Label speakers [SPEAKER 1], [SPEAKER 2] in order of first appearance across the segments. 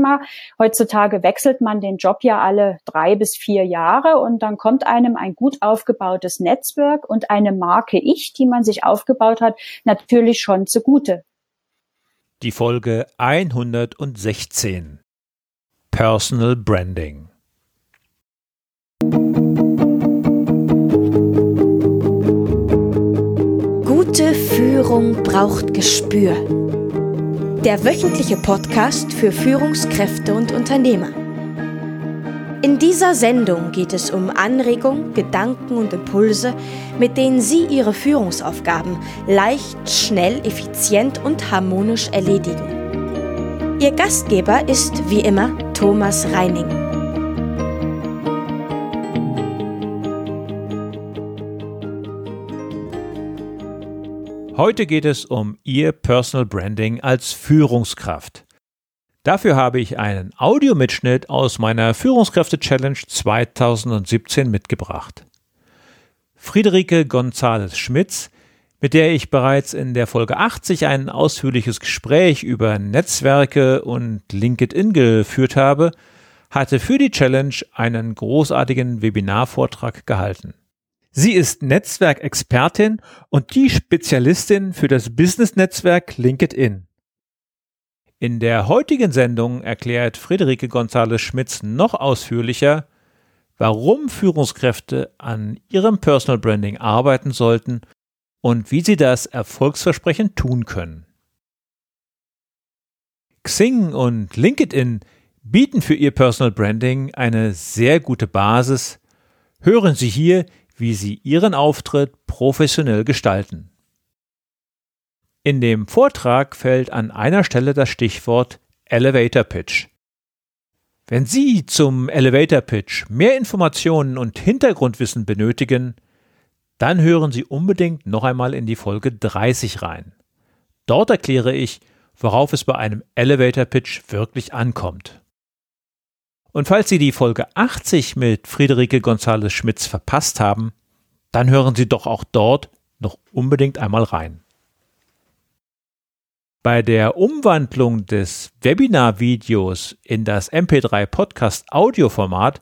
[SPEAKER 1] Thema. Heutzutage wechselt man den Job ja alle drei bis vier Jahre und dann kommt einem ein gut aufgebautes Netzwerk und eine Marke Ich, die man sich aufgebaut hat, natürlich schon zugute.
[SPEAKER 2] Die Folge 116 Personal Branding
[SPEAKER 3] Gute Führung braucht Gespür. Der wöchentliche Podcast für Führungskräfte und Unternehmer. In dieser Sendung geht es um Anregungen, Gedanken und Impulse, mit denen Sie Ihre Führungsaufgaben leicht, schnell, effizient und harmonisch erledigen. Ihr Gastgeber ist wie immer Thomas Reining.
[SPEAKER 2] Heute geht es um Ihr Personal Branding als Führungskraft. Dafür habe ich einen Audiomitschnitt aus meiner Führungskräfte-Challenge 2017 mitgebracht. Friederike González Schmitz, mit der ich bereits in der Folge 80 ein ausführliches Gespräch über Netzwerke und LinkedIn geführt habe, hatte für die Challenge einen großartigen Webinarvortrag gehalten. Sie ist Netzwerkexpertin und die Spezialistin für das Business-Netzwerk LinkedIn. In der heutigen Sendung erklärt Friederike González Schmitz noch ausführlicher, warum Führungskräfte an ihrem Personal Branding arbeiten sollten und wie sie das erfolgsversprechend tun können. Xing und LinkedIn bieten für ihr Personal Branding eine sehr gute Basis. Hören Sie hier, wie sie ihren Auftritt professionell gestalten. In dem Vortrag fällt an einer Stelle das Stichwort Elevator Pitch. Wenn Sie zum Elevator Pitch mehr Informationen und Hintergrundwissen benötigen, dann hören Sie unbedingt noch einmal in die Folge 30 rein. Dort erkläre ich, worauf es bei einem Elevator Pitch wirklich ankommt. Und falls Sie die Folge 80 mit Friederike González Schmitz verpasst haben, dann hören Sie doch auch dort noch unbedingt einmal rein. Bei der Umwandlung des Webinar-Videos in das MP3 Podcast Audioformat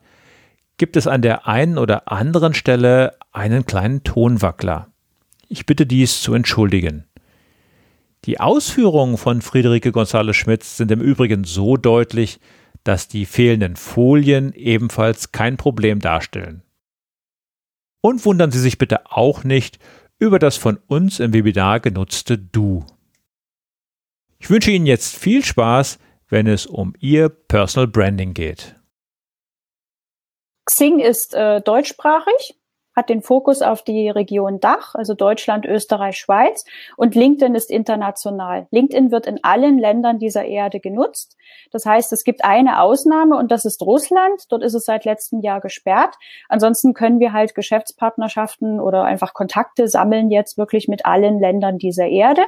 [SPEAKER 2] gibt es an der einen oder anderen Stelle einen kleinen Tonwackler. Ich bitte dies zu entschuldigen. Die Ausführungen von Friederike González Schmitz sind im Übrigen so deutlich, dass die fehlenden Folien ebenfalls kein Problem darstellen. Und wundern Sie sich bitte auch nicht über das von uns im Webinar genutzte Du. Ich wünsche Ihnen jetzt viel Spaß, wenn es um Ihr Personal Branding geht.
[SPEAKER 1] Xing ist äh, deutschsprachig hat den Fokus auf die Region Dach, also Deutschland, Österreich, Schweiz. Und LinkedIn ist international. LinkedIn wird in allen Ländern dieser Erde genutzt. Das heißt, es gibt eine Ausnahme und das ist Russland. Dort ist es seit letztem Jahr gesperrt. Ansonsten können wir halt Geschäftspartnerschaften oder einfach Kontakte sammeln jetzt wirklich mit allen Ländern dieser Erde.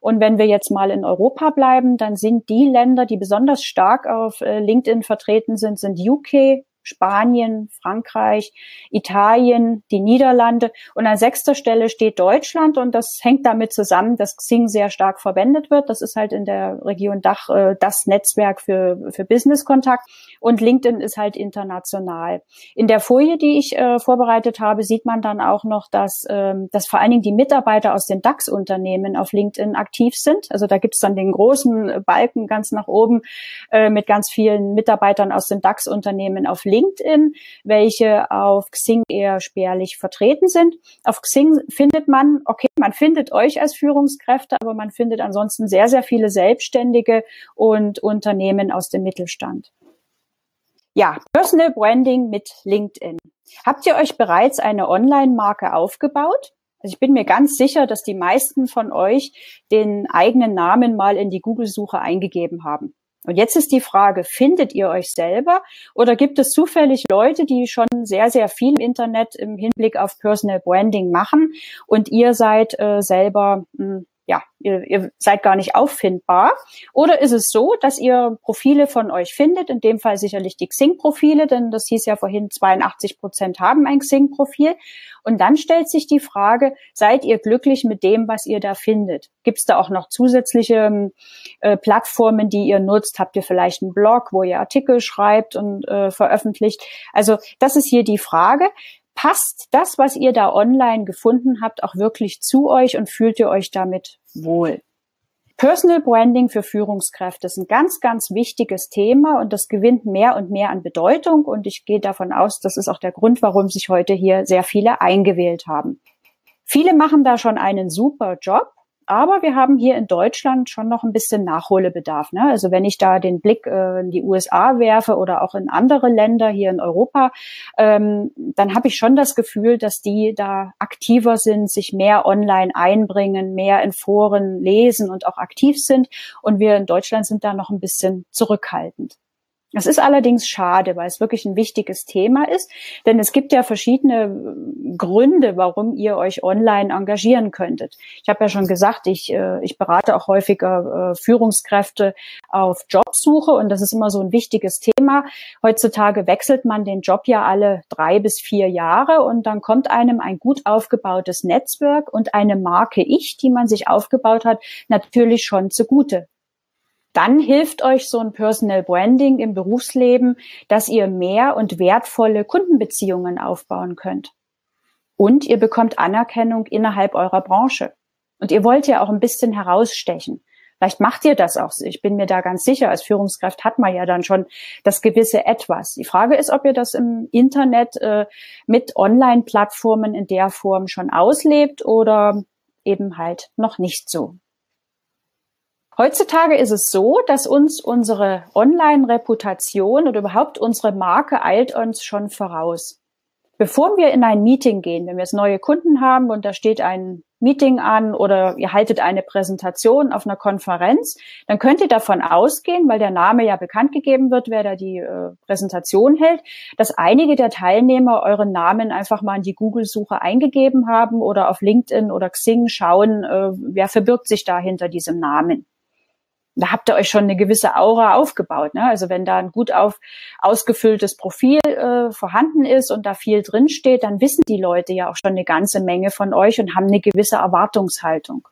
[SPEAKER 1] Und wenn wir jetzt mal in Europa bleiben, dann sind die Länder, die besonders stark auf äh, LinkedIn vertreten sind, sind UK, Spanien, Frankreich, Italien, die Niederlande und an sechster Stelle steht Deutschland und das hängt damit zusammen, dass Xing sehr stark verwendet wird. Das ist halt in der Region Dach äh, das Netzwerk für, für Business-Kontakt und LinkedIn ist halt international. In der Folie, die ich äh, vorbereitet habe, sieht man dann auch noch, dass, ähm, dass vor allen Dingen die Mitarbeiter aus den DAX-Unternehmen auf LinkedIn aktiv sind. Also da gibt es dann den großen Balken ganz nach oben äh, mit ganz vielen Mitarbeitern aus den DAX-Unternehmen auf LinkedIn, welche auf Xing eher spärlich vertreten sind. Auf Xing findet man, okay, man findet euch als Führungskräfte, aber man findet ansonsten sehr, sehr viele Selbstständige und Unternehmen aus dem Mittelstand. Ja, Personal Branding mit LinkedIn. Habt ihr euch bereits eine Online-Marke aufgebaut? Also ich bin mir ganz sicher, dass die meisten von euch den eigenen Namen mal in die Google-Suche eingegeben haben. Und jetzt ist die Frage, findet ihr euch selber oder gibt es zufällig Leute, die schon sehr, sehr viel im Internet im Hinblick auf Personal Branding machen und ihr seid äh, selber mh, hm, ja, ihr, ihr seid gar nicht auffindbar. Oder ist es so, dass ihr Profile von euch findet, in dem Fall sicherlich die Xing-Profile, denn das hieß ja vorhin, 82 Prozent haben ein Xing-Profil. Und dann stellt sich die Frage, seid ihr glücklich mit dem, was ihr da findet? Gibt es da auch noch zusätzliche äh, Plattformen, die ihr nutzt? Habt ihr vielleicht einen Blog, wo ihr Artikel schreibt und äh, veröffentlicht? Also das ist hier die Frage passt das, was ihr da online gefunden habt, auch wirklich zu euch und fühlt ihr euch damit wohl? Personal Branding für Führungskräfte ist ein ganz, ganz wichtiges Thema und das gewinnt mehr und mehr an Bedeutung und ich gehe davon aus, das ist auch der Grund, warum sich heute hier sehr viele eingewählt haben. Viele machen da schon einen super Job aber wir haben hier in Deutschland schon noch ein bisschen Nachholbedarf. Ne? Also wenn ich da den Blick äh, in die USA werfe oder auch in andere Länder hier in Europa, ähm, dann habe ich schon das Gefühl, dass die da aktiver sind, sich mehr online einbringen, mehr in Foren lesen und auch aktiv sind. Und wir in Deutschland sind da noch ein bisschen zurückhaltend. Das ist allerdings schade, weil es wirklich ein wichtiges Thema ist, denn es gibt ja verschiedene äh, Gründe, warum ihr euch online engagieren könntet. Ich habe ja schon gesagt, ich, äh, ich berate auch häufiger äh, Führungskräfte auf Jobsuche und das ist immer so ein wichtiges Thema. Heutzutage wechselt man den Job ja alle drei bis vier Jahre und dann kommt einem ein gut aufgebautes Netzwerk und eine Marke Ich, die man sich aufgebaut hat, natürlich schon zugute dann hilft euch so ein Personal Branding im Berufsleben, dass ihr mehr und wertvolle Kundenbeziehungen aufbauen könnt. Und ihr bekommt Anerkennung innerhalb eurer Branche. Und ihr wollt ja auch ein bisschen herausstechen. Vielleicht macht ihr das auch. Ich bin mir da ganz sicher. Als Führungskraft hat man ja dann schon das gewisse Etwas. Die Frage ist, ob ihr das im Internet äh, mit Online-Plattformen in der Form schon auslebt oder eben halt noch nicht so. Heutzutage ist es so, dass uns unsere Online-Reputation oder überhaupt unsere Marke eilt uns schon voraus. Bevor wir in ein Meeting gehen, wenn wir jetzt neue Kunden haben und da steht ein Meeting an oder ihr haltet eine Präsentation auf einer Konferenz, dann könnt ihr davon ausgehen, weil der Name ja bekannt gegeben wird, wer da die äh, Präsentation hält, dass einige der Teilnehmer euren Namen einfach mal in die Google-Suche eingegeben haben oder auf LinkedIn oder Xing schauen, äh, wer verbirgt sich da hinter diesem Namen da habt ihr euch schon eine gewisse Aura aufgebaut. Ne? Also wenn da ein gut auf, ausgefülltes Profil äh, vorhanden ist und da viel drin steht, dann wissen die Leute ja auch schon eine ganze Menge von euch und haben eine gewisse Erwartungshaltung.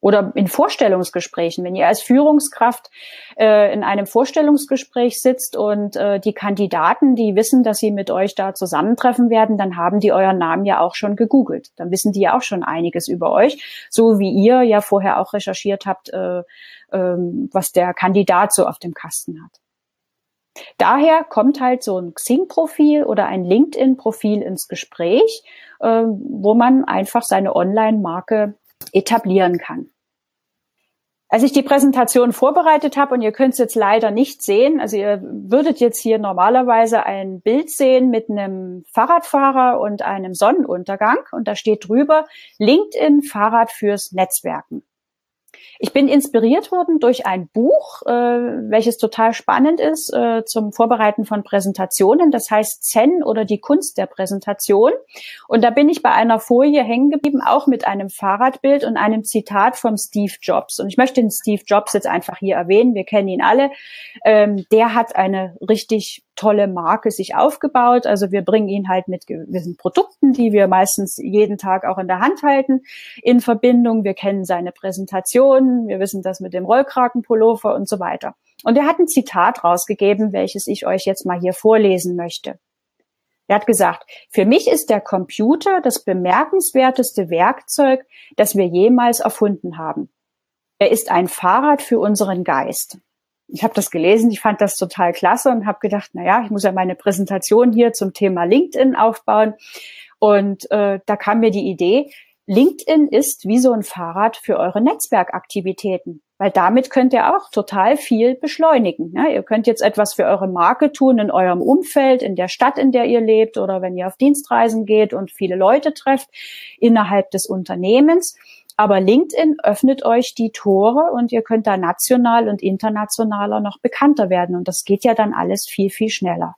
[SPEAKER 1] Oder in Vorstellungsgesprächen, wenn ihr als Führungskraft äh, in einem Vorstellungsgespräch sitzt und äh, die Kandidaten, die wissen, dass sie mit euch da zusammentreffen werden, dann haben die euren Namen ja auch schon gegoogelt. Dann wissen die ja auch schon einiges über euch, so wie ihr ja vorher auch recherchiert habt, äh, äh, was der Kandidat so auf dem Kasten hat. Daher kommt halt so ein Xing-Profil oder ein LinkedIn-Profil ins Gespräch, äh, wo man einfach seine Online-Marke etablieren kann. Als ich die Präsentation vorbereitet habe, und ihr könnt es jetzt leider nicht sehen, also ihr würdet jetzt hier normalerweise ein Bild sehen mit einem Fahrradfahrer und einem Sonnenuntergang und da steht drüber LinkedIn Fahrrad fürs Netzwerken. Ich bin inspiriert worden durch ein Buch, äh, welches total spannend ist äh, zum Vorbereiten von Präsentationen. Das heißt Zen oder die Kunst der Präsentation. Und da bin ich bei einer Folie hängen geblieben, auch mit einem Fahrradbild und einem Zitat von Steve Jobs. Und ich möchte den Steve Jobs jetzt einfach hier erwähnen. Wir kennen ihn alle. Ähm, der hat eine richtig tolle Marke sich aufgebaut. Also wir bringen ihn halt mit gewissen Produkten, die wir meistens jeden Tag auch in der Hand halten, in Verbindung. Wir kennen seine Präsentationen, wir wissen das mit dem Rollkragenpullover und so weiter. Und er hat ein Zitat rausgegeben, welches ich euch jetzt mal hier vorlesen möchte. Er hat gesagt, für mich ist der Computer das bemerkenswerteste Werkzeug, das wir jemals erfunden haben. Er ist ein Fahrrad für unseren Geist ich habe das gelesen, ich fand das total klasse und habe gedacht, na ja, ich muss ja meine Präsentation hier zum Thema LinkedIn aufbauen. Und äh, da kam mir die Idee, LinkedIn ist wie so ein Fahrrad für eure Netzwerkaktivitäten, weil damit könnt ihr auch total viel beschleunigen. Ne? Ihr könnt jetzt etwas für eure Marke tun in eurem Umfeld, in der Stadt, in der ihr lebt oder wenn ihr auf Dienstreisen geht und viele Leute trefft innerhalb des Unternehmens. Aber LinkedIn öffnet euch die Tore und ihr könnt da national und internationaler noch bekannter werden. Und das geht ja dann alles viel, viel schneller.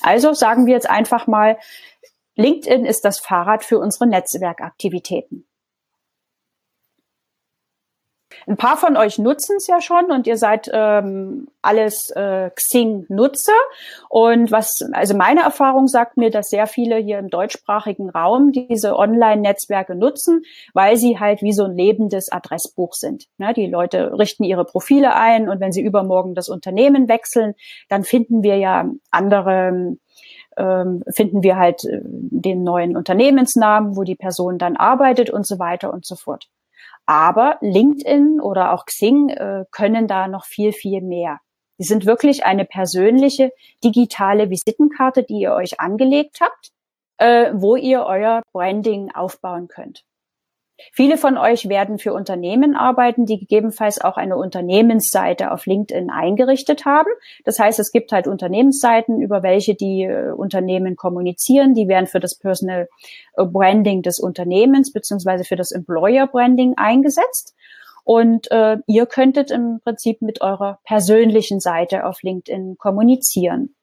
[SPEAKER 1] Also sagen wir jetzt einfach mal, LinkedIn ist das Fahrrad für unsere Netzwerkaktivitäten. Ein paar von euch nutzen es ja schon und ihr seid ähm, alles äh, Xing-Nutzer. Und was, also meine Erfahrung sagt mir, dass sehr viele hier im deutschsprachigen Raum diese Online-Netzwerke nutzen, weil sie halt wie so ein lebendes Adressbuch sind. Ne? Die Leute richten ihre Profile ein und wenn sie übermorgen das Unternehmen wechseln, dann finden wir ja andere ähm, finden wir halt äh, den neuen Unternehmensnamen, wo die Person dann arbeitet und so weiter und so fort. Aber LinkedIn oder auch Xing äh, können da noch viel, viel mehr. Die sind wirklich eine persönliche digitale Visitenkarte, die ihr euch angelegt habt, äh, wo ihr euer Branding aufbauen könnt. Viele von euch werden für Unternehmen arbeiten, die gegebenenfalls auch eine Unternehmensseite auf LinkedIn eingerichtet haben. Das heißt, es gibt halt Unternehmensseiten, über welche die äh, Unternehmen kommunizieren. Die werden für das Personal äh, Branding des Unternehmens beziehungsweise für das Employer Branding eingesetzt. Und äh, ihr könntet im Prinzip mit eurer persönlichen Seite auf LinkedIn kommunizieren.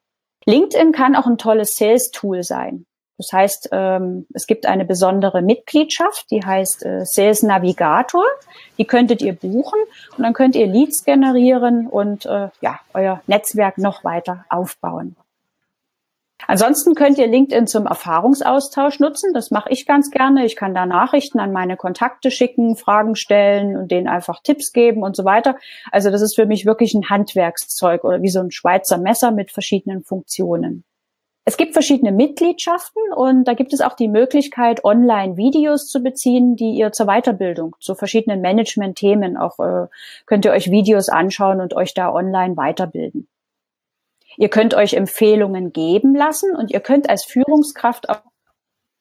[SPEAKER 1] LinkedIn kann auch ein tolles Sales-Tool sein. Das heißt, ähm, es gibt eine besondere Mitgliedschaft, die heißt äh, Sales Navigator. Die könntet ihr buchen und dann könnt ihr Leads generieren und äh, ja, euer Netzwerk noch weiter aufbauen. Ansonsten könnt ihr LinkedIn zum Erfahrungsaustausch nutzen. Das mache ich ganz gerne. Ich kann da Nachrichten an meine Kontakte schicken, Fragen stellen und denen einfach Tipps geben und so weiter. Also das ist für mich wirklich ein Handwerkszeug oder wie so ein Schweizer Messer mit verschiedenen Funktionen. Es gibt verschiedene Mitgliedschaften und da gibt es auch die Möglichkeit, Online-Videos zu beziehen, die ihr zur Weiterbildung, zu verschiedenen Management-Themen auch äh, könnt ihr euch Videos anschauen und euch da online weiterbilden. Ihr könnt euch Empfehlungen geben lassen und ihr könnt als Führungskraft auch,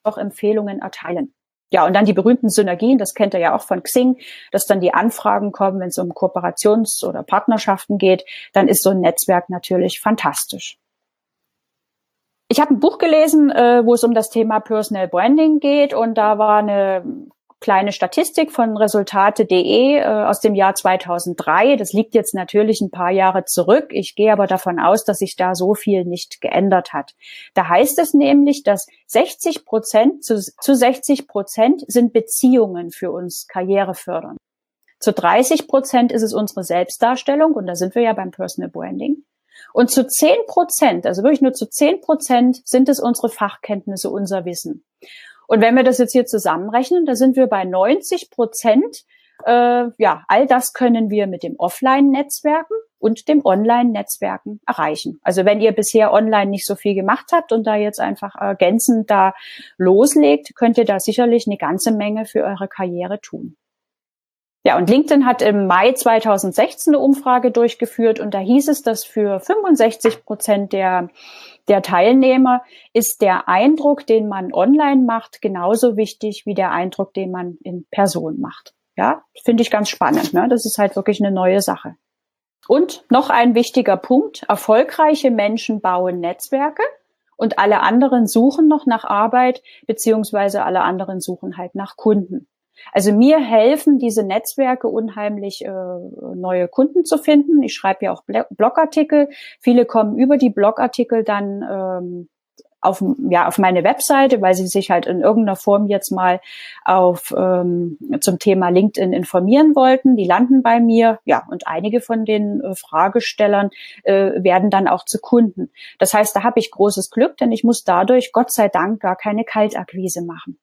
[SPEAKER 1] auch Empfehlungen erteilen. Ja, und dann die berühmten Synergien, das kennt ihr ja auch von Xing, dass dann die Anfragen kommen, wenn es um Kooperations- oder Partnerschaften geht, dann ist so ein Netzwerk natürlich fantastisch. Ich habe ein Buch gelesen, äh, wo es um das Thema Personal Branding geht und da war eine kleine Statistik von Resultate.de äh, aus dem Jahr 2003. Das liegt jetzt natürlich ein paar Jahre zurück. Ich gehe aber davon aus, dass sich da so viel nicht geändert hat. Da heißt es nämlich, dass 60 Prozent zu, zu 60 Prozent sind Beziehungen für uns karrierefördernd. Zu 30 Prozent ist es unsere Selbstdarstellung und da sind wir ja beim Personal Branding. Und zu zehn Prozent, also wirklich nur zu zehn Prozent sind es unsere Fachkenntnisse, unser Wissen. Und wenn wir das jetzt hier zusammenrechnen, da sind wir bei 90 Prozent. Äh, ja, all das können wir mit dem Offline-Netzwerken und dem Online-Netzwerken erreichen. Also wenn ihr bisher online nicht so viel gemacht habt und da jetzt einfach ergänzend da loslegt, könnt ihr da sicherlich eine ganze Menge für eure Karriere tun. Ja, und LinkedIn hat im Mai 2016 eine Umfrage durchgeführt und da hieß es, dass für 65 Prozent der, der Teilnehmer ist der Eindruck, den man online macht, genauso wichtig wie der Eindruck, den man in Person macht. Ja, finde ich ganz spannend. Ne? Das ist halt wirklich eine neue Sache. Und noch ein wichtiger Punkt. Erfolgreiche Menschen bauen Netzwerke und alle anderen suchen noch nach Arbeit, beziehungsweise alle anderen suchen halt nach Kunden. Also mir helfen diese Netzwerke unheimlich, äh, neue Kunden zu finden. Ich schreibe ja auch Blogartikel. Viele kommen über die Blogartikel dann ähm, auf, ja, auf meine Webseite, weil sie sich halt in irgendeiner Form jetzt mal auf ähm, zum Thema LinkedIn informieren wollten. Die landen bei mir, ja, und einige von den äh, Fragestellern äh, werden dann auch zu Kunden. Das heißt, da habe ich großes Glück, denn ich muss dadurch Gott sei Dank gar keine Kaltakquise machen.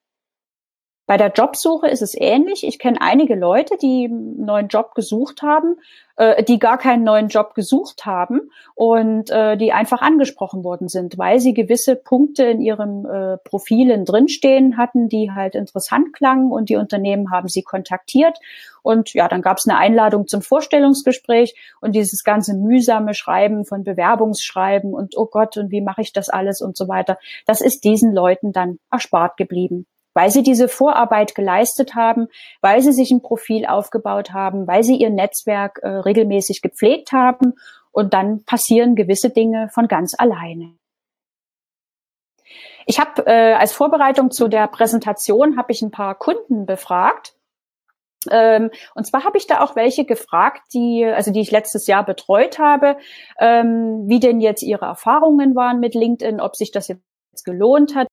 [SPEAKER 1] Bei der Jobsuche ist es ähnlich. Ich kenne einige Leute, die einen neuen Job gesucht haben, äh, die gar keinen neuen Job gesucht haben und äh, die einfach angesprochen worden sind, weil sie gewisse Punkte in ihren äh, Profilen drinstehen hatten, die halt interessant klangen und die Unternehmen haben sie kontaktiert. Und ja, dann gab es eine Einladung zum Vorstellungsgespräch und dieses ganze mühsame Schreiben von Bewerbungsschreiben und oh Gott, und wie mache ich das alles und so weiter, das ist diesen Leuten dann erspart geblieben weil sie diese Vorarbeit geleistet haben, weil sie sich ein Profil aufgebaut haben, weil sie ihr Netzwerk äh, regelmäßig gepflegt haben und dann passieren gewisse Dinge von ganz alleine. Ich habe äh, als Vorbereitung zu der Präsentation habe ich ein paar Kunden befragt. Ähm, und zwar habe ich da auch welche gefragt, die, also die ich letztes Jahr betreut habe, ähm, wie denn jetzt ihre Erfahrungen waren mit LinkedIn, ob sich das jetzt gelohnt hat,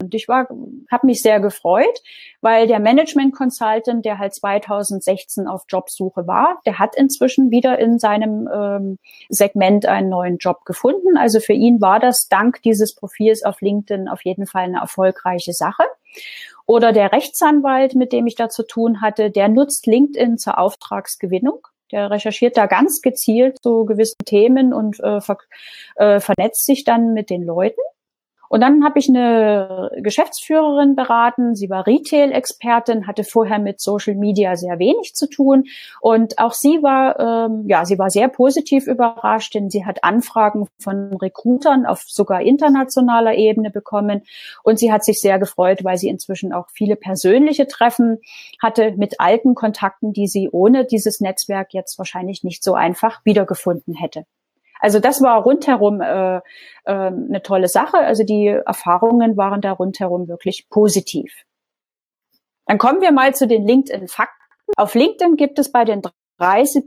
[SPEAKER 1] Und ich war, habe mich sehr gefreut, weil der Management Consultant, der halt 2016 auf Jobsuche war, der hat inzwischen wieder in seinem ähm, Segment einen neuen Job gefunden. Also für ihn war das dank dieses Profils auf LinkedIn auf jeden Fall eine erfolgreiche Sache. Oder der Rechtsanwalt, mit dem ich da zu tun hatte, der nutzt LinkedIn zur Auftragsgewinnung. Der recherchiert da ganz gezielt so gewisse Themen und äh, ver äh, vernetzt sich dann mit den Leuten. Und dann habe ich eine Geschäftsführerin beraten. Sie war Retail-Expertin, hatte vorher mit Social Media sehr wenig zu tun. Und auch sie war, ähm, ja, sie war sehr positiv überrascht, denn sie hat Anfragen von Recruitern auf sogar internationaler Ebene bekommen. Und sie hat sich sehr gefreut, weil sie inzwischen auch viele persönliche Treffen hatte mit alten Kontakten, die sie ohne dieses Netzwerk jetzt wahrscheinlich nicht so einfach wiedergefunden hätte. Also das war rundherum äh, äh, eine tolle Sache. Also die Erfahrungen waren da rundherum wirklich positiv. Dann kommen wir mal zu den LinkedIn-Fakten. Auf LinkedIn gibt es bei den 30,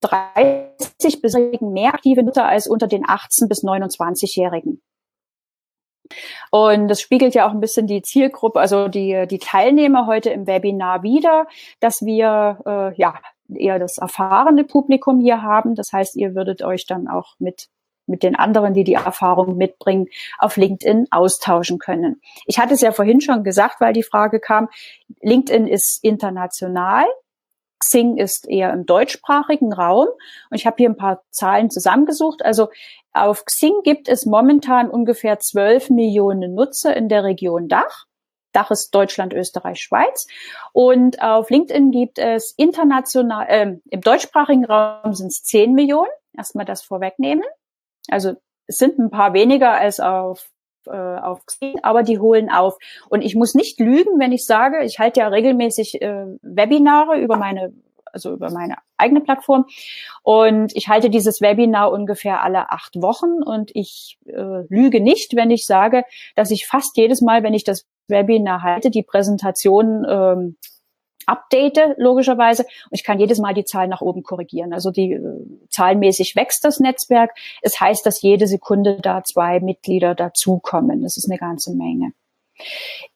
[SPEAKER 1] 30 bisjährigen mehr aktive Nutzer als unter den 18 bis 29-Jährigen. Und das spiegelt ja auch ein bisschen die Zielgruppe, also die, die Teilnehmer heute im Webinar wieder, dass wir äh, ja eher das erfahrene Publikum hier haben. Das heißt, ihr würdet euch dann auch mit mit den anderen, die die Erfahrung mitbringen, auf LinkedIn austauschen können. Ich hatte es ja vorhin schon gesagt, weil die Frage kam, LinkedIn ist international, Xing ist eher im deutschsprachigen Raum und ich habe hier ein paar Zahlen zusammengesucht. Also auf Xing gibt es momentan ungefähr 12 Millionen Nutzer in der Region Dach. Dach ist Deutschland, Österreich, Schweiz. Und auf LinkedIn gibt es international, äh, im deutschsprachigen Raum sind es 10 Millionen. Erstmal das vorwegnehmen. Also es sind ein paar weniger als auf äh, auf Xing, aber die holen auf. Und ich muss nicht lügen, wenn ich sage, ich halte ja regelmäßig äh, Webinare über meine also über meine eigene Plattform. Und ich halte dieses Webinar ungefähr alle acht Wochen und ich äh, lüge nicht, wenn ich sage, dass ich fast jedes Mal, wenn ich das Webinar halte, die Präsentation ähm, update, logischerweise. Und ich kann jedes Mal die Zahl nach oben korrigieren. Also die äh, zahlenmäßig wächst das Netzwerk. Es heißt, dass jede Sekunde da zwei Mitglieder dazukommen. Das ist eine ganze Menge.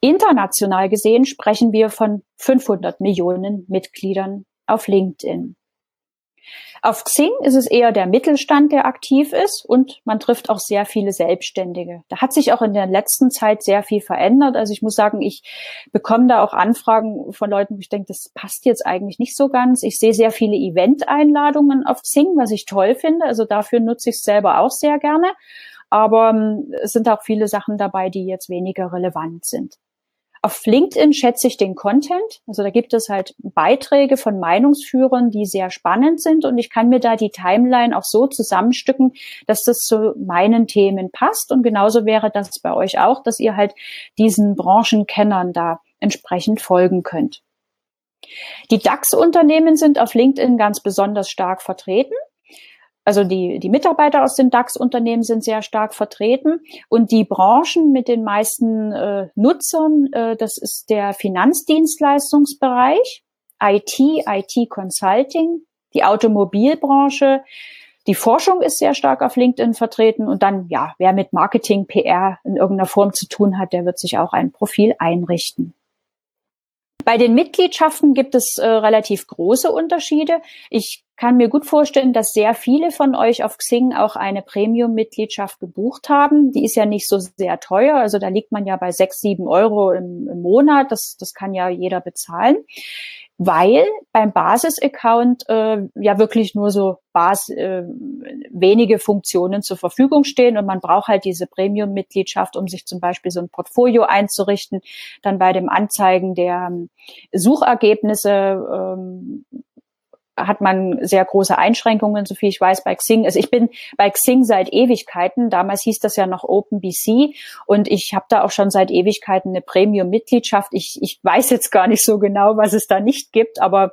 [SPEAKER 1] International gesehen sprechen wir von 500 Millionen Mitgliedern auf LinkedIn. Auf Xing ist es eher der Mittelstand, der aktiv ist und man trifft auch sehr viele Selbstständige. Da hat sich auch in der letzten Zeit sehr viel verändert. Also ich muss sagen, ich bekomme da auch Anfragen von Leuten, wo ich denke, das passt jetzt eigentlich nicht so ganz. Ich sehe sehr viele Event-Einladungen auf Xing, was ich toll finde. Also dafür nutze ich es selber auch sehr gerne. Aber ähm, es sind auch viele Sachen dabei, die jetzt weniger relevant sind. Auf LinkedIn schätze ich den Content. Also da gibt es halt Beiträge von Meinungsführern, die sehr spannend sind und ich kann mir da die Timeline auch so zusammenstücken, dass das zu meinen Themen passt. Und genauso wäre das bei euch auch, dass ihr halt diesen Branchenkennern da entsprechend folgen könnt. Die DAX-Unternehmen sind auf LinkedIn ganz besonders stark vertreten. Also die, die Mitarbeiter aus den DAX-Unternehmen sind sehr stark vertreten und die Branchen mit den meisten äh, Nutzern, äh, das ist der Finanzdienstleistungsbereich, IT, IT Consulting, die Automobilbranche, die Forschung ist sehr stark auf LinkedIn vertreten und dann, ja, wer mit Marketing, PR in irgendeiner Form zu tun hat, der wird sich auch ein Profil einrichten. Bei den Mitgliedschaften gibt es äh, relativ große Unterschiede. Ich kann mir gut vorstellen, dass sehr viele von euch auf Xing auch eine Premium-Mitgliedschaft gebucht haben. Die ist ja nicht so sehr teuer. Also da liegt man ja bei sechs, sieben Euro im, im Monat. Das, das kann ja jeder bezahlen. Weil beim Basis-Account äh, ja wirklich nur so Bas äh, wenige Funktionen zur Verfügung stehen und man braucht halt diese Premium-Mitgliedschaft, um sich zum Beispiel so ein Portfolio einzurichten. Dann bei dem Anzeigen der ähm, Suchergebnisse ähm, hat man sehr große Einschränkungen, so viel ich weiß, bei Xing. Also ich bin bei Xing seit Ewigkeiten. Damals hieß das ja noch OpenBC und ich habe da auch schon seit Ewigkeiten eine Premium-Mitgliedschaft. Ich, ich weiß jetzt gar nicht so genau, was es da nicht gibt, aber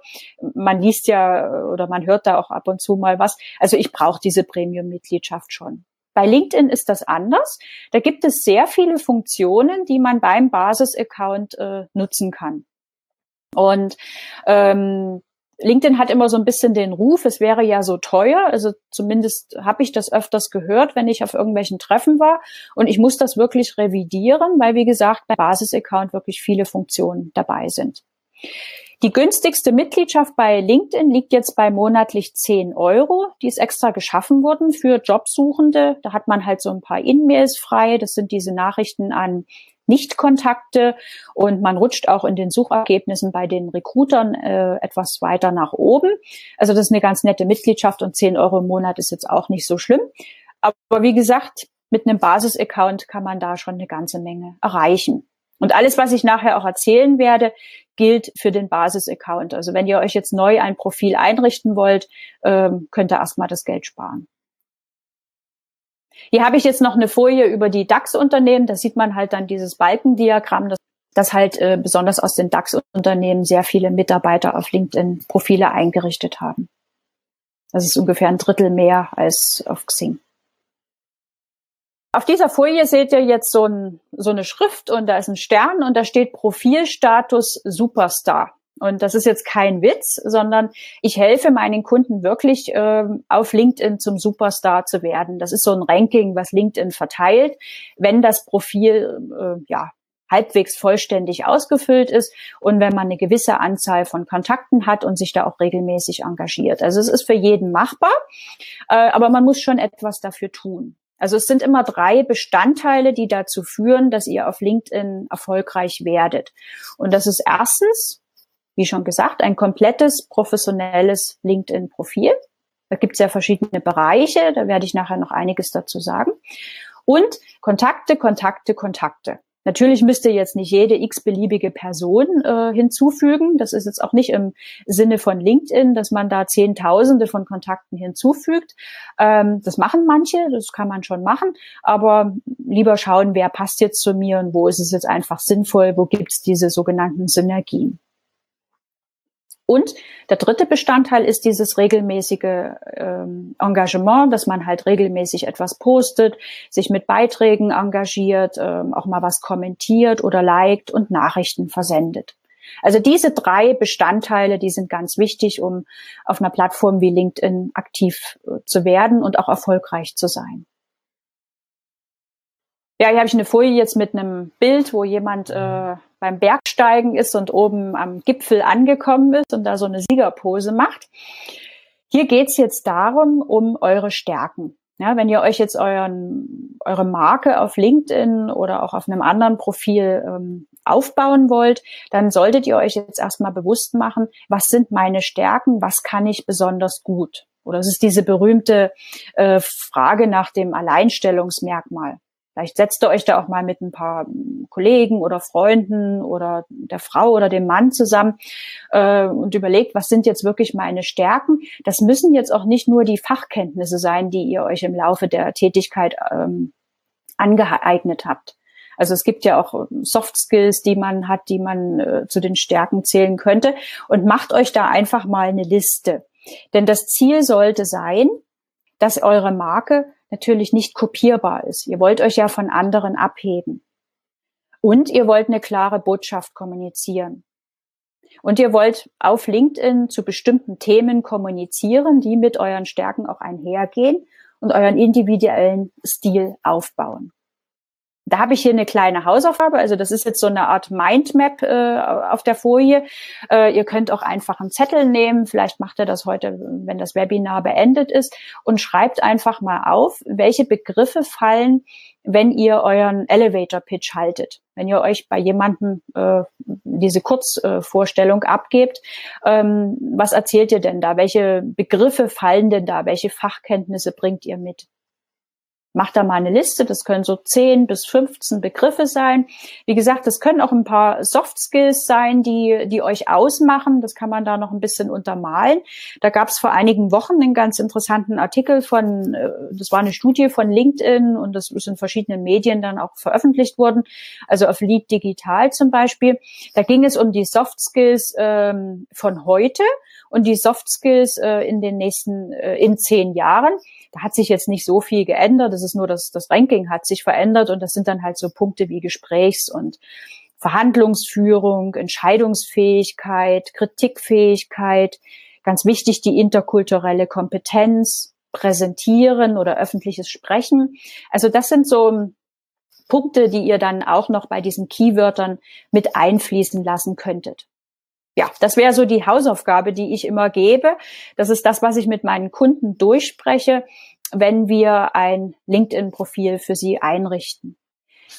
[SPEAKER 1] man liest ja oder man hört da auch ab und zu mal was. Also ich brauche diese Premium-Mitgliedschaft schon. Bei LinkedIn ist das anders. Da gibt es sehr viele Funktionen, die man beim Basis-Account äh, nutzen kann. Und ähm, LinkedIn hat immer so ein bisschen den Ruf, es wäre ja so teuer. Also zumindest habe ich das öfters gehört, wenn ich auf irgendwelchen Treffen war. Und ich muss das wirklich revidieren, weil, wie gesagt, bei Basis-Account wirklich viele Funktionen dabei sind. Die günstigste Mitgliedschaft bei LinkedIn liegt jetzt bei monatlich 10 Euro. Die ist extra geschaffen worden für Jobsuchende. Da hat man halt so ein paar In-Mails frei. Das sind diese Nachrichten an Nichtkontakte und man rutscht auch in den Suchergebnissen bei den Recruitern äh, etwas weiter nach oben. Also das ist eine ganz nette Mitgliedschaft und 10 Euro im Monat ist jetzt auch nicht so schlimm. Aber wie gesagt, mit einem Basis-Account kann man da schon eine ganze Menge erreichen. Und alles, was ich nachher auch erzählen werde, gilt für den Basis-Account. Also wenn ihr euch jetzt neu ein Profil einrichten wollt, ähm, könnt ihr erstmal das Geld sparen. Hier habe ich jetzt noch eine Folie über die DAX-Unternehmen. Da sieht man halt dann dieses Balkendiagramm, das, das halt äh, besonders aus den DAX-Unternehmen sehr viele Mitarbeiter auf LinkedIn Profile eingerichtet haben. Das ist ungefähr ein Drittel mehr als auf Xing. Auf dieser Folie seht ihr jetzt so, ein, so eine Schrift und da ist ein Stern und da steht Profilstatus Superstar. Und das ist jetzt kein Witz, sondern ich helfe meinen Kunden wirklich äh, auf LinkedIn zum Superstar zu werden. Das ist so ein Ranking, was LinkedIn verteilt, wenn das Profil äh, ja halbwegs vollständig ausgefüllt ist und wenn man eine gewisse Anzahl von Kontakten hat und sich da auch regelmäßig engagiert. Also es ist für jeden machbar, äh, aber man muss schon etwas dafür tun. Also es sind immer drei Bestandteile, die dazu führen, dass ihr auf LinkedIn erfolgreich werdet. Und das ist erstens, wie schon gesagt, ein komplettes professionelles LinkedIn-Profil. Da gibt es ja verschiedene Bereiche, da werde ich nachher noch einiges dazu sagen. Und Kontakte, Kontakte, Kontakte. Natürlich müsst ihr jetzt nicht jede x-beliebige Person äh, hinzufügen. Das ist jetzt auch nicht im Sinne von LinkedIn, dass man da Zehntausende von Kontakten hinzufügt. Ähm, das machen manche, das kann man schon machen, aber lieber schauen, wer passt jetzt zu mir und wo ist es jetzt einfach sinnvoll, wo gibt es diese sogenannten Synergien. Und der dritte Bestandteil ist dieses regelmäßige ähm, Engagement, dass man halt regelmäßig etwas postet, sich mit Beiträgen engagiert, ähm, auch mal was kommentiert oder liked und Nachrichten versendet. Also diese drei Bestandteile, die sind ganz wichtig, um auf einer Plattform wie LinkedIn aktiv äh, zu werden und auch erfolgreich zu sein. Ja, hier habe ich eine Folie jetzt mit einem Bild, wo jemand äh, beim Bergsteigen ist und oben am Gipfel angekommen ist und da so eine Siegerpose macht. Hier geht's jetzt darum, um eure Stärken. Ja, wenn ihr euch jetzt euren, eure Marke auf LinkedIn oder auch auf einem anderen Profil ähm, aufbauen wollt, dann solltet ihr euch jetzt erstmal bewusst machen, was sind meine Stärken, was kann ich besonders gut. Oder es ist diese berühmte äh, Frage nach dem Alleinstellungsmerkmal. Vielleicht setzt ihr euch da auch mal mit ein paar Kollegen oder Freunden oder der Frau oder dem Mann zusammen äh, und überlegt, was sind jetzt wirklich meine Stärken. Das müssen jetzt auch nicht nur die Fachkenntnisse sein, die ihr euch im Laufe der Tätigkeit ähm, angeeignet habt. Also es gibt ja auch Soft Skills, die man hat, die man äh, zu den Stärken zählen könnte. Und macht euch da einfach mal eine Liste. Denn das Ziel sollte sein, dass eure Marke natürlich nicht kopierbar ist. Ihr wollt euch ja von anderen abheben. Und ihr wollt eine klare Botschaft kommunizieren. Und ihr wollt auf LinkedIn zu bestimmten Themen kommunizieren, die mit euren Stärken auch einhergehen und euren individuellen Stil aufbauen. Da habe ich hier eine kleine Hausaufgabe. Also das ist jetzt so eine Art Mindmap äh, auf der Folie. Äh, ihr könnt auch einfach einen Zettel nehmen. Vielleicht macht ihr das heute, wenn das Webinar beendet ist und schreibt einfach mal auf, welche Begriffe fallen, wenn ihr euren Elevator Pitch haltet. Wenn ihr euch bei jemandem äh, diese Kurzvorstellung abgebt, ähm, was erzählt ihr denn da? Welche Begriffe fallen denn da? Welche Fachkenntnisse bringt ihr mit? Macht da mal eine Liste, das können so 10 bis 15 Begriffe sein. Wie gesagt, das können auch ein paar Soft Skills sein, die, die euch ausmachen. Das kann man da noch ein bisschen untermalen. Da gab es vor einigen Wochen einen ganz interessanten Artikel von, äh, das war eine Studie von LinkedIn und das ist in verschiedenen Medien dann auch veröffentlicht worden. Also auf Lead Digital zum Beispiel. Da ging es um die Soft Skills ähm, von heute und die Soft Skills äh, in den nächsten, äh, in zehn Jahren. Da hat sich jetzt nicht so viel geändert. Das ist nur das, das Ranking hat sich verändert und das sind dann halt so Punkte wie Gesprächs- und Verhandlungsführung, Entscheidungsfähigkeit, Kritikfähigkeit, Ganz wichtig die interkulturelle Kompetenz, präsentieren oder öffentliches Sprechen. Also das sind so Punkte, die ihr dann auch noch bei diesen Keywörtern mit einfließen lassen könntet. Ja, das wäre so die Hausaufgabe, die ich immer gebe. Das ist das, was ich mit meinen Kunden durchspreche, wenn wir ein LinkedIn-Profil für sie einrichten.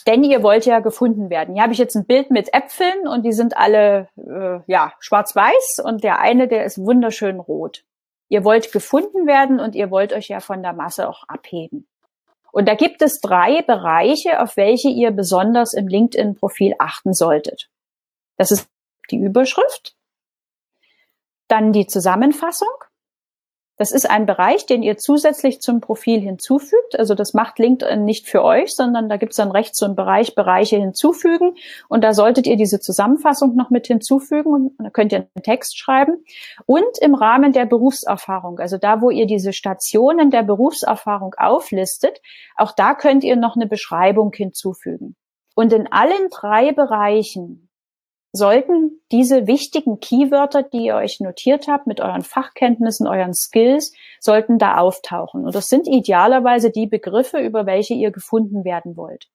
[SPEAKER 1] Denn ihr wollt ja gefunden werden. Hier habe ich jetzt ein Bild mit Äpfeln und die sind alle äh, ja schwarz-weiß und der eine, der ist wunderschön rot. Ihr wollt gefunden werden und ihr wollt euch ja von der Masse auch abheben. Und da gibt es drei Bereiche, auf welche ihr besonders im LinkedIn-Profil achten solltet. Das ist die Überschrift, dann die Zusammenfassung das ist ein Bereich, den ihr zusätzlich zum Profil hinzufügt. Also das macht LinkedIn nicht für euch, sondern da gibt es dann rechts so einen Bereich Bereiche hinzufügen. Und da solltet ihr diese Zusammenfassung noch mit hinzufügen und da könnt ihr einen Text schreiben. Und im Rahmen der Berufserfahrung, also da, wo ihr diese Stationen der Berufserfahrung auflistet, auch da könnt ihr noch eine Beschreibung hinzufügen. Und in allen drei Bereichen sollten diese wichtigen Keywörter, die ihr euch notiert habt, mit euren Fachkenntnissen, euren Skills, sollten da auftauchen. Und das sind idealerweise die Begriffe, über welche ihr gefunden werden wollt.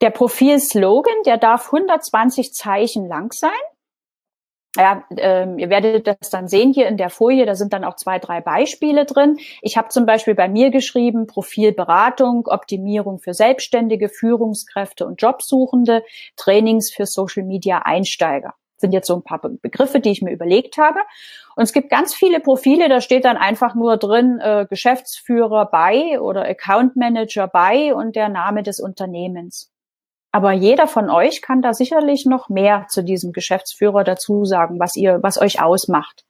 [SPEAKER 1] Der Profilslogan, der darf 120 Zeichen lang sein ja, ähm, ihr werdet das dann sehen hier in der Folie, da sind dann auch zwei, drei Beispiele drin. Ich habe zum Beispiel bei mir geschrieben, Profilberatung, Optimierung für Selbstständige, Führungskräfte und Jobsuchende, Trainings für Social Media Einsteiger. Das sind jetzt so ein paar Begriffe, die ich mir überlegt habe. Und es gibt ganz viele Profile, da steht dann einfach nur drin äh, Geschäftsführer bei oder Account Manager bei und der Name des Unternehmens. Aber jeder von euch kann da sicherlich noch mehr zu diesem Geschäftsführer dazu sagen, was ihr, was euch ausmacht.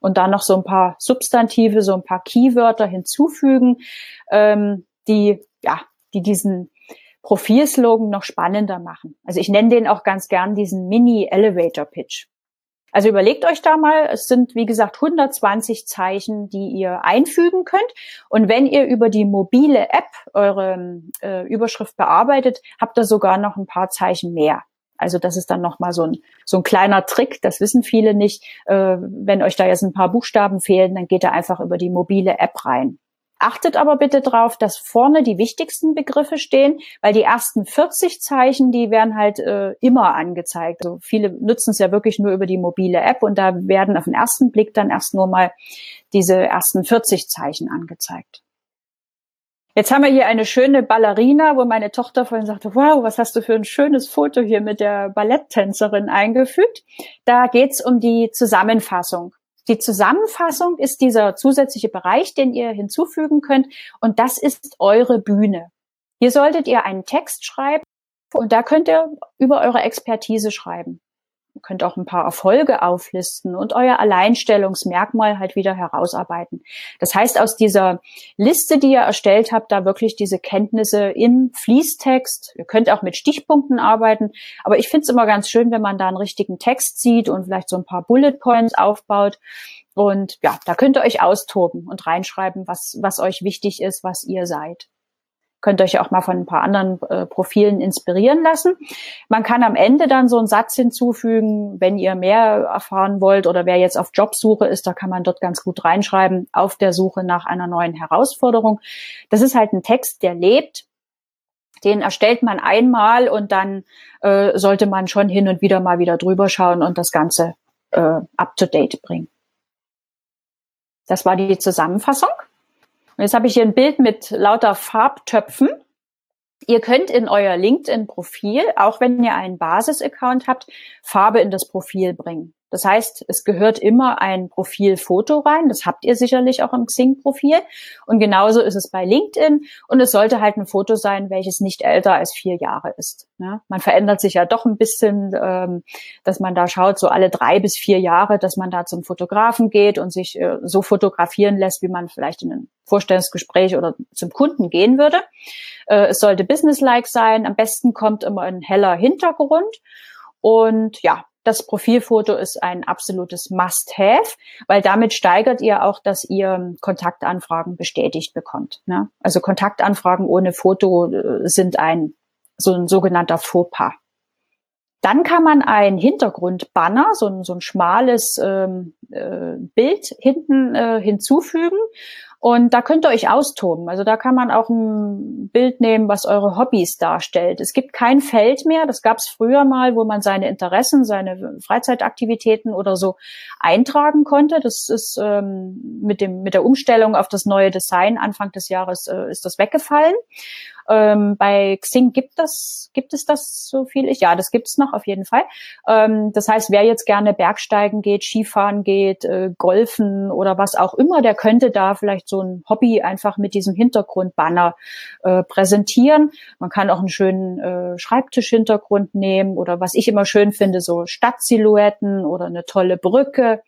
[SPEAKER 1] Und da noch so ein paar Substantive, so ein paar Keywörter hinzufügen, ähm, die, ja, die diesen Profilslogan noch spannender machen. Also ich nenne den auch ganz gern diesen Mini-Elevator-Pitch. Also überlegt euch da mal, es sind wie gesagt 120 Zeichen, die ihr einfügen könnt. Und wenn ihr über die mobile App eure äh, Überschrift bearbeitet, habt ihr sogar noch ein paar Zeichen mehr. Also das ist dann nochmal so ein, so ein kleiner Trick, das wissen viele nicht. Äh, wenn euch da jetzt ein paar Buchstaben fehlen, dann geht ihr einfach über die mobile App rein. Achtet aber bitte darauf, dass vorne die wichtigsten Begriffe stehen, weil die ersten 40 Zeichen, die werden halt äh, immer angezeigt. Also viele nutzen es ja wirklich nur über die mobile App und da werden auf den ersten Blick dann erst nur mal diese ersten 40 Zeichen angezeigt. Jetzt haben wir hier eine schöne Ballerina, wo meine Tochter vorhin sagte, wow, was hast du für ein schönes Foto hier mit der Balletttänzerin eingefügt. Da geht's um die Zusammenfassung. Die Zusammenfassung ist dieser zusätzliche Bereich, den ihr hinzufügen könnt. Und das ist eure Bühne. Hier solltet ihr einen Text schreiben und da könnt ihr über eure Expertise schreiben. Könnt auch ein paar Erfolge auflisten und euer Alleinstellungsmerkmal halt wieder herausarbeiten. Das heißt, aus dieser Liste, die ihr erstellt habt, da wirklich diese Kenntnisse im Fließtext. Ihr könnt auch mit Stichpunkten arbeiten, aber ich finde es immer ganz schön, wenn man da einen richtigen Text sieht und vielleicht so ein paar Bullet Points aufbaut. Und ja, da könnt ihr euch austoben und reinschreiben, was, was euch wichtig ist, was ihr seid. Könnt euch auch mal von ein paar anderen äh, Profilen inspirieren lassen. Man kann am Ende dann so einen Satz hinzufügen, wenn ihr mehr erfahren wollt oder wer jetzt auf Jobsuche ist, da kann man dort ganz gut reinschreiben, auf der Suche nach einer neuen Herausforderung. Das ist halt ein Text, der lebt. Den erstellt man einmal und dann äh, sollte man schon hin und wieder mal wieder drüber schauen und das Ganze äh, up to date bringen. Das war die Zusammenfassung. Und jetzt habe ich hier ein Bild mit lauter Farbtöpfen. Ihr könnt in euer LinkedIn-Profil, auch wenn ihr einen Basis-Account habt, Farbe in das Profil bringen. Das heißt, es gehört immer ein Profilfoto rein. Das habt ihr sicherlich auch im Xing-Profil. Und genauso ist es bei LinkedIn. Und es sollte halt ein Foto sein, welches nicht älter als vier Jahre ist. Ja, man verändert sich ja doch ein bisschen, ähm, dass man da schaut, so alle drei bis vier Jahre, dass man da zum Fotografen geht und sich äh, so fotografieren lässt, wie man vielleicht in einem Vorstellungsgespräch oder zum Kunden gehen würde. Äh, es sollte businesslike sein. Am besten kommt immer ein heller Hintergrund. Und ja, das Profilfoto ist ein absolutes Must-Have, weil damit steigert ihr auch, dass ihr Kontaktanfragen bestätigt bekommt. Ne? Also Kontaktanfragen ohne Foto äh, sind ein so ein sogenannter Fauxpas. Dann kann man ein Hintergrundbanner, so ein, so ein schmales ähm, äh, Bild hinten äh, hinzufügen. Und da könnt ihr euch austoben. Also da kann man auch ein Bild nehmen, was eure Hobbys darstellt. Es gibt kein Feld mehr. Das gab es früher mal, wo man seine Interessen, seine Freizeitaktivitäten oder so eintragen konnte. Das ist ähm, mit dem mit der Umstellung auf das neue Design Anfang des Jahres äh, ist das weggefallen. Ähm, bei Xing gibt das, gibt es das so viel? Ich, ja, das gibt es noch auf jeden Fall. Ähm, das heißt, wer jetzt gerne Bergsteigen geht, Skifahren geht, äh, Golfen oder was auch immer, der könnte da vielleicht so ein Hobby einfach mit diesem Hintergrundbanner äh, präsentieren. Man kann auch einen schönen äh, Schreibtischhintergrund nehmen oder was ich immer schön finde, so Stadtsilhouetten oder eine tolle Brücke.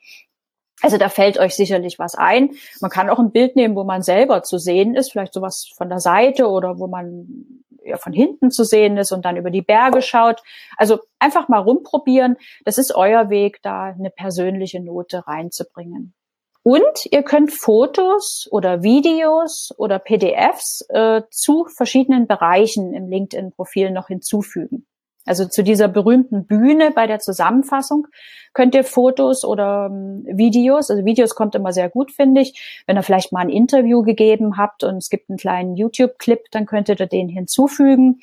[SPEAKER 1] Also da fällt euch sicherlich was ein. Man kann auch ein Bild nehmen, wo man selber zu sehen ist, vielleicht sowas von der Seite oder wo man ja, von hinten zu sehen ist und dann über die Berge schaut. Also einfach mal rumprobieren. Das ist euer Weg, da eine persönliche Note reinzubringen. Und ihr könnt Fotos oder Videos oder PDFs äh, zu verschiedenen Bereichen im LinkedIn-Profil noch hinzufügen. Also zu dieser berühmten Bühne bei der Zusammenfassung könnt ihr Fotos oder ähm, Videos, also Videos kommt immer sehr gut, finde ich. Wenn ihr vielleicht mal ein Interview gegeben habt und es gibt einen kleinen YouTube-Clip, dann könntet ihr den hinzufügen.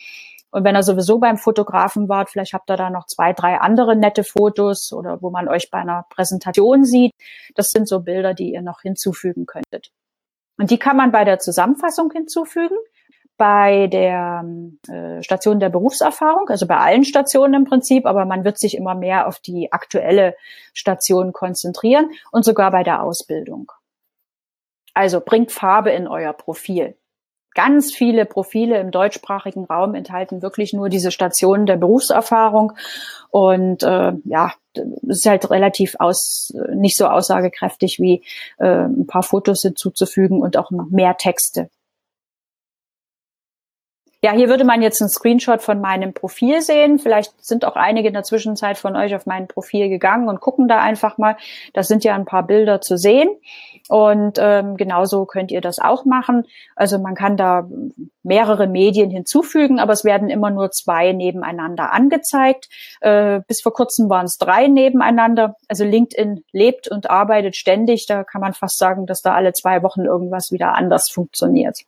[SPEAKER 1] Und wenn ihr sowieso beim Fotografen wart, vielleicht habt ihr da noch zwei, drei andere nette Fotos oder wo man euch bei einer Präsentation sieht. Das sind so Bilder, die ihr noch hinzufügen könntet. Und die kann man bei der Zusammenfassung hinzufügen bei der äh, Station der Berufserfahrung, also bei allen Stationen im Prinzip, aber man wird sich immer mehr auf die aktuelle Station konzentrieren und sogar bei der Ausbildung. Also bringt Farbe in euer Profil. Ganz viele Profile im deutschsprachigen Raum enthalten wirklich nur diese Stationen der Berufserfahrung und äh, ja, es ist halt relativ aus, nicht so aussagekräftig wie äh, ein paar Fotos hinzuzufügen und auch mehr Texte. Ja, hier würde man jetzt einen Screenshot von meinem Profil sehen. Vielleicht sind auch einige in der Zwischenzeit von euch auf mein Profil gegangen und gucken da einfach mal. Da sind ja ein paar Bilder zu sehen. Und ähm, genauso könnt ihr das auch machen. Also man kann da mehrere Medien hinzufügen, aber es werden immer nur zwei nebeneinander angezeigt. Äh, bis vor kurzem waren es drei nebeneinander. Also LinkedIn lebt und arbeitet ständig. Da kann man fast sagen, dass da alle zwei Wochen irgendwas wieder anders funktioniert.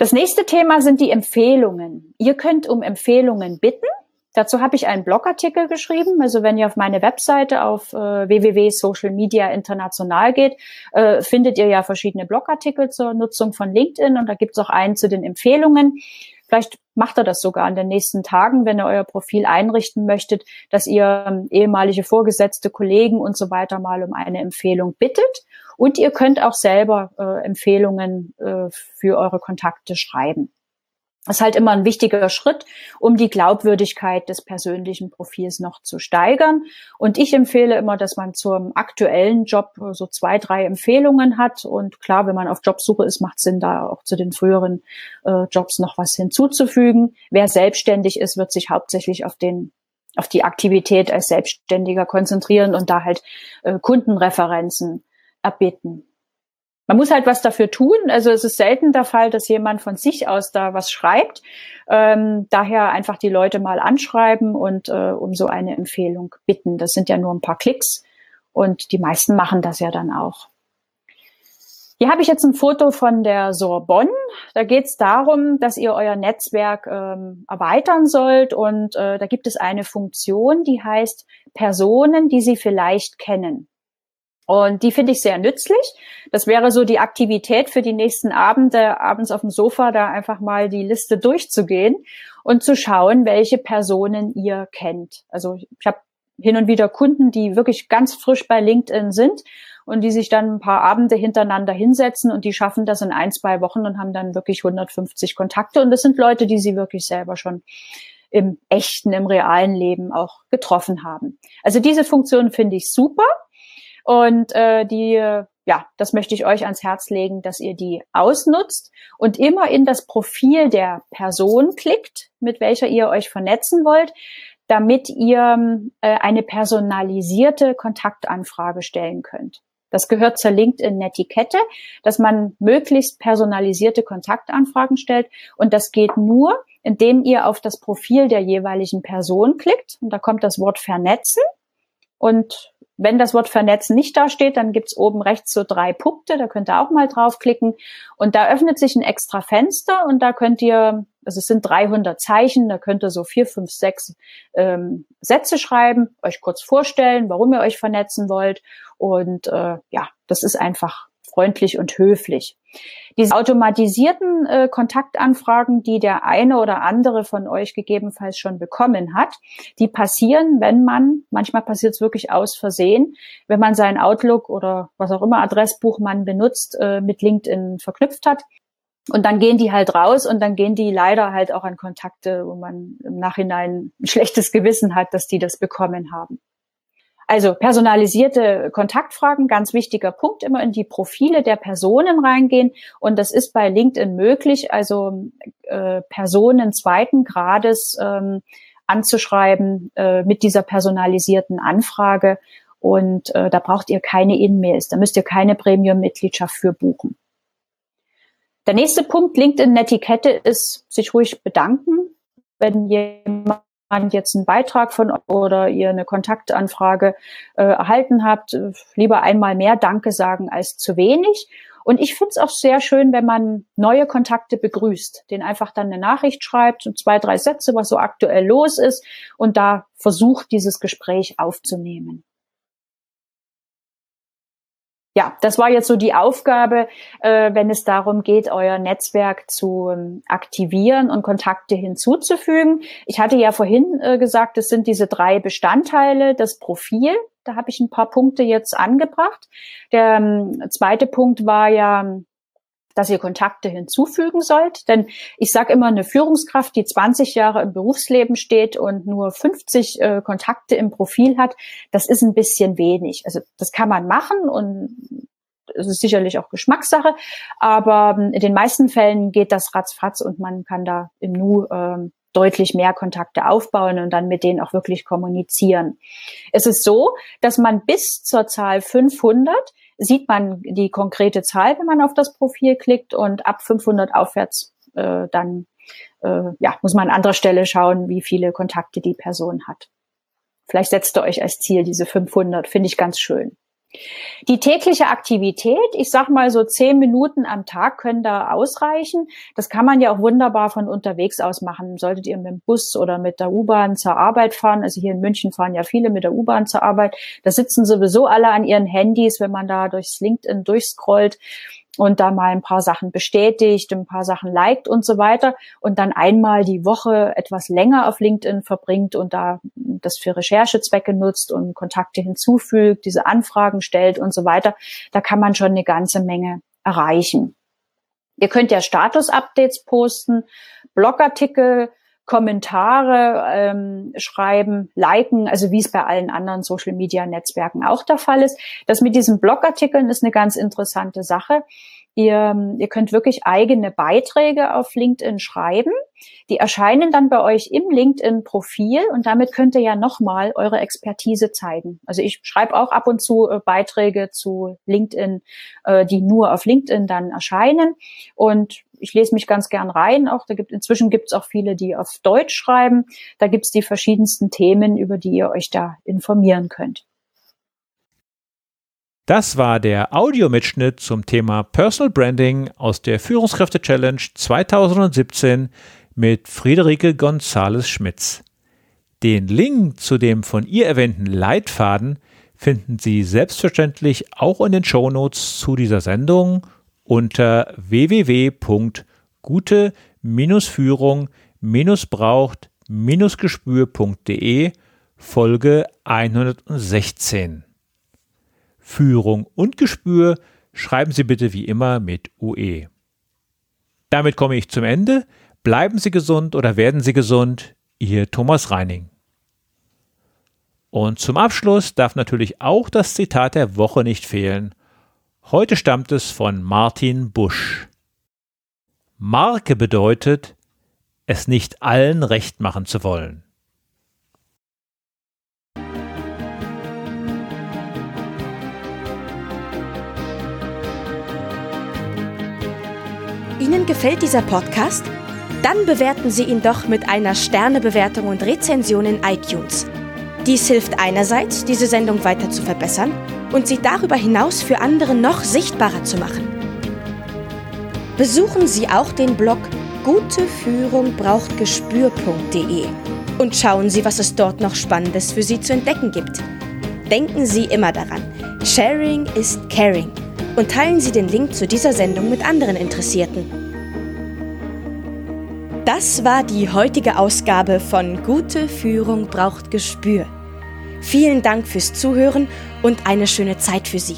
[SPEAKER 1] Das nächste Thema sind die Empfehlungen. Ihr könnt um Empfehlungen bitten. Dazu habe ich einen Blogartikel geschrieben. Also wenn ihr auf meine Webseite auf äh, www.socialmedia international geht, äh, findet ihr ja verschiedene Blogartikel zur Nutzung von LinkedIn und da gibt es auch einen zu den Empfehlungen. Vielleicht macht er das sogar in den nächsten Tagen, wenn ihr euer Profil einrichten möchtet, dass ihr ähm, ehemalige Vorgesetzte, Kollegen und so weiter mal um eine Empfehlung bittet. Und ihr könnt auch selber äh, Empfehlungen äh, für eure Kontakte schreiben. Ist halt immer ein wichtiger Schritt, um die Glaubwürdigkeit des persönlichen Profils noch zu steigern. Und ich empfehle immer, dass man zum aktuellen Job so zwei, drei Empfehlungen hat. Und klar, wenn man auf Jobsuche ist, macht Sinn, da auch zu den früheren äh, Jobs noch was hinzuzufügen. Wer selbstständig ist, wird sich hauptsächlich auf den auf die Aktivität als Selbstständiger konzentrieren und da halt äh, Kundenreferenzen erbitten. Man muss halt was dafür tun. Also es ist selten der Fall, dass jemand von sich aus da was schreibt. Ähm, daher einfach die Leute mal anschreiben und äh, um so eine Empfehlung bitten. Das sind ja nur ein paar Klicks und die meisten machen das ja dann auch. Hier habe ich jetzt ein Foto von der Sorbonne. Da geht es darum, dass ihr euer Netzwerk ähm, erweitern sollt und äh, da gibt es eine Funktion, die heißt Personen, die Sie vielleicht kennen. Und die finde ich sehr nützlich. Das wäre so die Aktivität für die nächsten Abende, abends auf dem Sofa, da einfach mal die Liste durchzugehen und zu schauen, welche Personen ihr kennt. Also ich habe hin und wieder Kunden, die wirklich ganz frisch bei LinkedIn sind und die sich dann ein paar Abende hintereinander hinsetzen und die schaffen das in ein, zwei Wochen und haben dann wirklich 150 Kontakte. Und das sind Leute, die sie wirklich selber schon im echten, im realen Leben auch getroffen haben. Also diese Funktion finde ich super. Und äh, die, ja, das möchte ich euch ans Herz legen, dass ihr die ausnutzt und immer in das Profil der Person klickt, mit welcher ihr euch vernetzen wollt, damit ihr äh, eine personalisierte Kontaktanfrage stellen könnt. Das gehört zur LinkedIn-Netiquette, dass man möglichst personalisierte Kontaktanfragen stellt. Und das geht nur, indem ihr auf das Profil der jeweiligen Person klickt. Und da kommt das Wort vernetzen. Und wenn das Wort vernetzen nicht da steht, dann gibt's oben rechts so drei Punkte, da könnt ihr auch mal draufklicken. Und da öffnet sich ein extra Fenster und da könnt ihr, also es sind 300 Zeichen, da könnt ihr so vier, fünf, sechs ähm, Sätze schreiben, euch kurz vorstellen, warum ihr euch vernetzen wollt. Und äh, ja, das ist einfach freundlich und höflich. Diese automatisierten äh, Kontaktanfragen, die der eine oder andere von euch gegebenenfalls schon bekommen hat, die passieren, wenn man, manchmal passiert es wirklich aus Versehen, wenn man sein Outlook oder was auch immer Adressbuch man benutzt, äh, mit LinkedIn verknüpft hat. Und dann gehen die halt raus und dann gehen die leider halt auch an Kontakte, wo man im Nachhinein ein schlechtes Gewissen hat, dass die das bekommen haben. Also personalisierte Kontaktfragen, ganz wichtiger Punkt, immer in die Profile der Personen reingehen. Und das ist bei LinkedIn möglich, also äh, Personen zweiten Grades ähm, anzuschreiben äh, mit dieser personalisierten Anfrage. Und äh, da braucht ihr keine In-Mails, da müsst ihr keine Premium-Mitgliedschaft für buchen. Der nächste Punkt, LinkedIn-Netiquette, ist sich ruhig bedanken, wenn jemand jetzt einen Beitrag von oder ihr eine Kontaktanfrage äh, erhalten habt, lieber einmal mehr Danke sagen als zu wenig. Und ich finde es auch sehr schön, wenn man neue Kontakte begrüßt, den einfach dann eine Nachricht schreibt, so zwei, drei Sätze, was so aktuell los ist und da versucht, dieses Gespräch aufzunehmen ja, das war jetzt so die Aufgabe, äh, wenn es darum geht, euer Netzwerk zu ähm, aktivieren und Kontakte hinzuzufügen. Ich hatte ja vorhin äh, gesagt, es sind diese drei Bestandteile, das Profil. Da habe ich ein paar Punkte jetzt angebracht. Der ähm, zweite Punkt war ja dass ihr Kontakte hinzufügen sollt. Denn ich sage immer, eine Führungskraft, die 20 Jahre im Berufsleben steht und nur 50 äh, Kontakte im Profil hat, das ist ein bisschen wenig. Also das kann man machen und es ist sicherlich auch Geschmackssache, aber ähm, in den meisten Fällen geht das ratzfatz und man kann da im Nu ähm, deutlich mehr Kontakte aufbauen und dann mit denen auch wirklich kommunizieren. Es ist so, dass man bis zur Zahl 500 sieht man die konkrete Zahl, wenn man auf das Profil klickt und ab 500 aufwärts äh, dann äh, ja, muss man an anderer Stelle schauen, wie viele Kontakte die Person hat. Vielleicht setzt ihr euch als Ziel diese 500, finde ich ganz schön. Die tägliche Aktivität, ich sag mal so zehn Minuten am Tag können da ausreichen. Das kann man ja auch wunderbar von unterwegs aus machen. Solltet ihr mit dem Bus oder mit der U-Bahn zur Arbeit fahren, also hier in München fahren ja viele mit der U-Bahn zur Arbeit, da sitzen sowieso alle an ihren Handys, wenn man da durchs LinkedIn durchscrollt und da mal ein paar Sachen bestätigt, ein paar Sachen liked und so weiter und dann einmal die Woche etwas länger auf LinkedIn verbringt und da das für Recherchezwecke nutzt und Kontakte hinzufügt, diese Anfragen stellt und so weiter, da kann man schon eine ganze Menge erreichen. Ihr könnt ja Status-Updates posten, Blogartikel, Kommentare ähm, schreiben, liken, also wie es bei allen anderen Social-Media-Netzwerken auch der Fall ist. Das mit diesen Blogartikeln ist eine ganz interessante Sache. Ihr, ihr könnt wirklich eigene Beiträge auf LinkedIn schreiben. Die erscheinen dann bei euch im LinkedIn-Profil und damit könnt ihr ja nochmal eure Expertise zeigen. Also ich schreibe auch ab und zu äh, Beiträge zu LinkedIn, äh, die nur auf LinkedIn dann erscheinen. Und ich lese mich ganz gern rein. Auch da gibt inzwischen gibt es auch viele, die auf Deutsch schreiben. Da gibt es die verschiedensten Themen, über die ihr euch da informieren könnt.
[SPEAKER 2] Das war der Audiomitschnitt zum Thema Personal Branding aus der Führungskräfte Challenge 2017 mit Friederike Gonzales Schmitz. Den Link zu dem von ihr erwähnten Leitfaden finden Sie selbstverständlich auch in den Shownotes zu dieser Sendung unter www.gute-führung-braucht-gespür.de Folge 116. Führung und Gespür schreiben Sie bitte wie immer mit UE. Damit komme ich zum Ende. Bleiben Sie gesund oder werden Sie gesund. Ihr Thomas Reining. Und zum Abschluss darf natürlich auch das Zitat der Woche nicht fehlen. Heute stammt es von Martin Busch. Marke bedeutet, es nicht allen recht machen zu wollen.
[SPEAKER 3] Ihnen gefällt dieser Podcast? Dann bewerten Sie ihn doch mit einer Sternebewertung und Rezension in iTunes. Dies hilft einerseits, diese Sendung weiter zu verbessern und sie darüber hinaus für andere noch sichtbarer zu machen. Besuchen Sie auch den Blog guteführungbrauchtgespür.de und schauen Sie, was es dort noch Spannendes für Sie zu entdecken gibt. Denken Sie immer daran, Sharing ist Caring und teilen Sie den Link zu dieser Sendung mit anderen Interessierten. Das war die heutige Ausgabe von Gute Führung braucht Gespür. Vielen Dank fürs Zuhören und eine schöne Zeit für Sie.